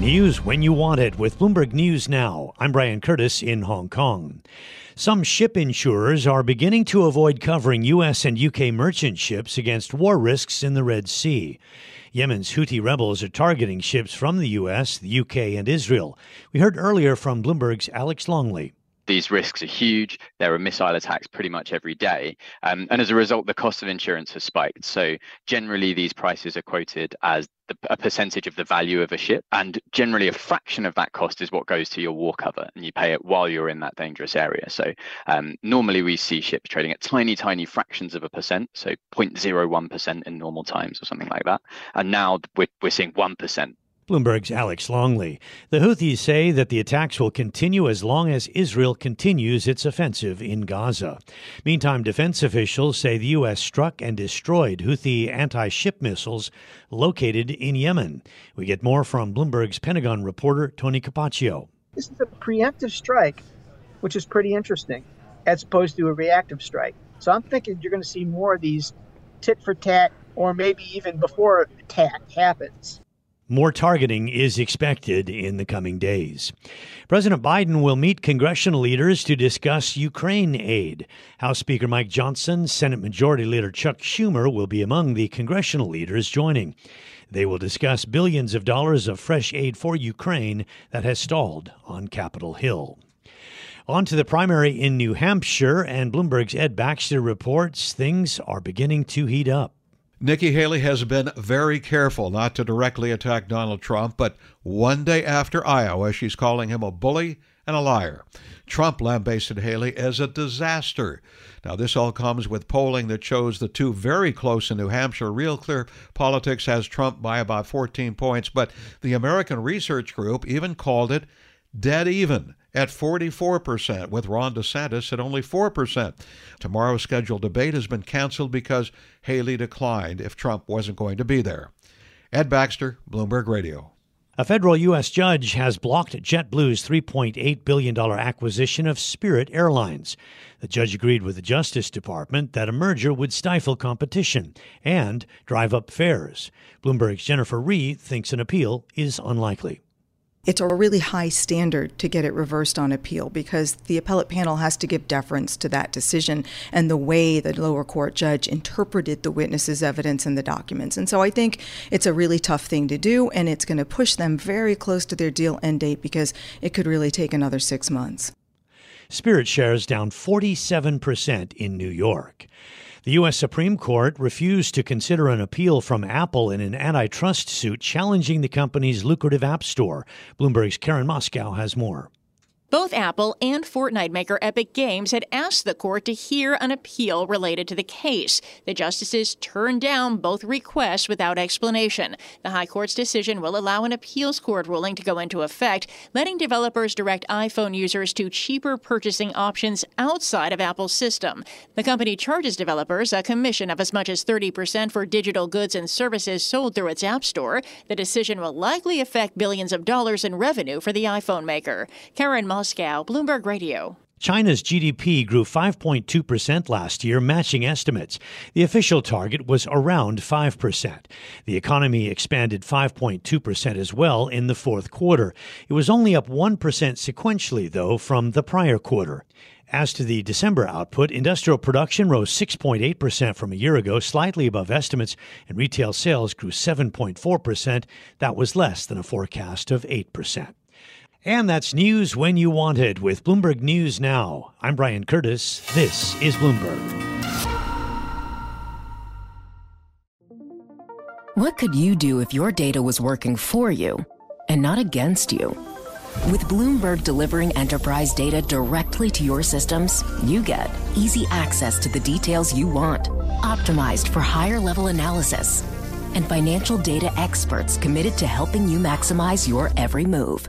News when you want it with Bloomberg News Now. I'm Brian Curtis in Hong Kong. Some ship insurers are beginning to avoid covering U.S. and U.K. merchant ships against war risks in the Red Sea. Yemen's Houthi rebels are targeting ships from the U.S., the U.K., and Israel. We heard earlier from Bloomberg's Alex Longley these risks are huge. There are missile attacks pretty much every day. Um, and as a result, the cost of insurance has spiked. So generally, these prices are quoted as the, a percentage of the value of a ship. And generally, a fraction of that cost is what goes to your war cover. And you pay it while you're in that dangerous area. So um, normally, we see ships trading at tiny, tiny fractions of a percent. So 0.01% in normal times or something like that. And now we're, we're seeing 1% Bloomberg's Alex Longley. The Houthis say that the attacks will continue as long as Israel continues its offensive in Gaza. Meantime, defense officials say the U.S. struck and destroyed Houthi anti ship missiles located in Yemen. We get more from Bloomberg's Pentagon reporter, Tony Capaccio. This is a preemptive strike, which is pretty interesting, as opposed to a reactive strike. So I'm thinking you're going to see more of these tit for tat, or maybe even before tat happens. More targeting is expected in the coming days. President Biden will meet congressional leaders to discuss Ukraine aid. House Speaker Mike Johnson, Senate Majority Leader Chuck Schumer will be among the congressional leaders joining. They will discuss billions of dollars of fresh aid for Ukraine that has stalled on Capitol Hill. On to the primary in New Hampshire, and Bloomberg's Ed Baxter reports things are beginning to heat up. Nikki Haley has been very careful not to directly attack Donald Trump, but one day after Iowa, she's calling him a bully and a liar. Trump lambasted Haley as a disaster. Now, this all comes with polling that shows the two very close in New Hampshire. Real Clear Politics has Trump by about 14 points, but the American Research Group even called it dead even at 44%, with Ron DeSantis at only 4%. Tomorrow's scheduled debate has been canceled because Haley declined if Trump wasn't going to be there. Ed Baxter, Bloomberg Radio. A federal U.S. judge has blocked JetBlue's $3.8 billion acquisition of Spirit Airlines. The judge agreed with the Justice Department that a merger would stifle competition and drive up fares. Bloomberg's Jennifer Rie thinks an appeal is unlikely it's a really high standard to get it reversed on appeal because the appellate panel has to give deference to that decision and the way the lower court judge interpreted the witnesses' evidence and the documents. And so I think it's a really tough thing to do, and it's going to push them very close to their deal end date because it could really take another six months. Spirit shares down 47% in New York. The U.S. Supreme Court refused to consider an appeal from Apple in an antitrust suit challenging the company's lucrative App Store. Bloomberg's Karen Moskow has more. Both Apple and Fortnite maker Epic Games had asked the court to hear an appeal related to the case. The justices turned down both requests without explanation. The High Court's decision will allow an appeals court ruling to go into effect, letting developers direct iPhone users to cheaper purchasing options outside of Apple's system. The company charges developers a commission of as much as 30% for digital goods and services sold through its App Store. The decision will likely affect billions of dollars in revenue for the iPhone maker. Karen Moskow, Bloomberg Radio. China's GDP grew 5.2% last year, matching estimates. The official target was around 5%. The economy expanded 5.2% as well in the fourth quarter. It was only up 1% sequentially, though, from the prior quarter. As to the December output, industrial production rose 6.8% from a year ago, slightly above estimates, and retail sales grew 7.4%. That was less than a forecast of 8%. And that's news when you want it with Bloomberg News Now. I'm Brian Curtis. This is Bloomberg. What could you do if your data was working for you and not against you? With Bloomberg delivering enterprise data directly to your systems, you get easy access to the details you want, optimized for higher level analysis, and financial data experts committed to helping you maximize your every move.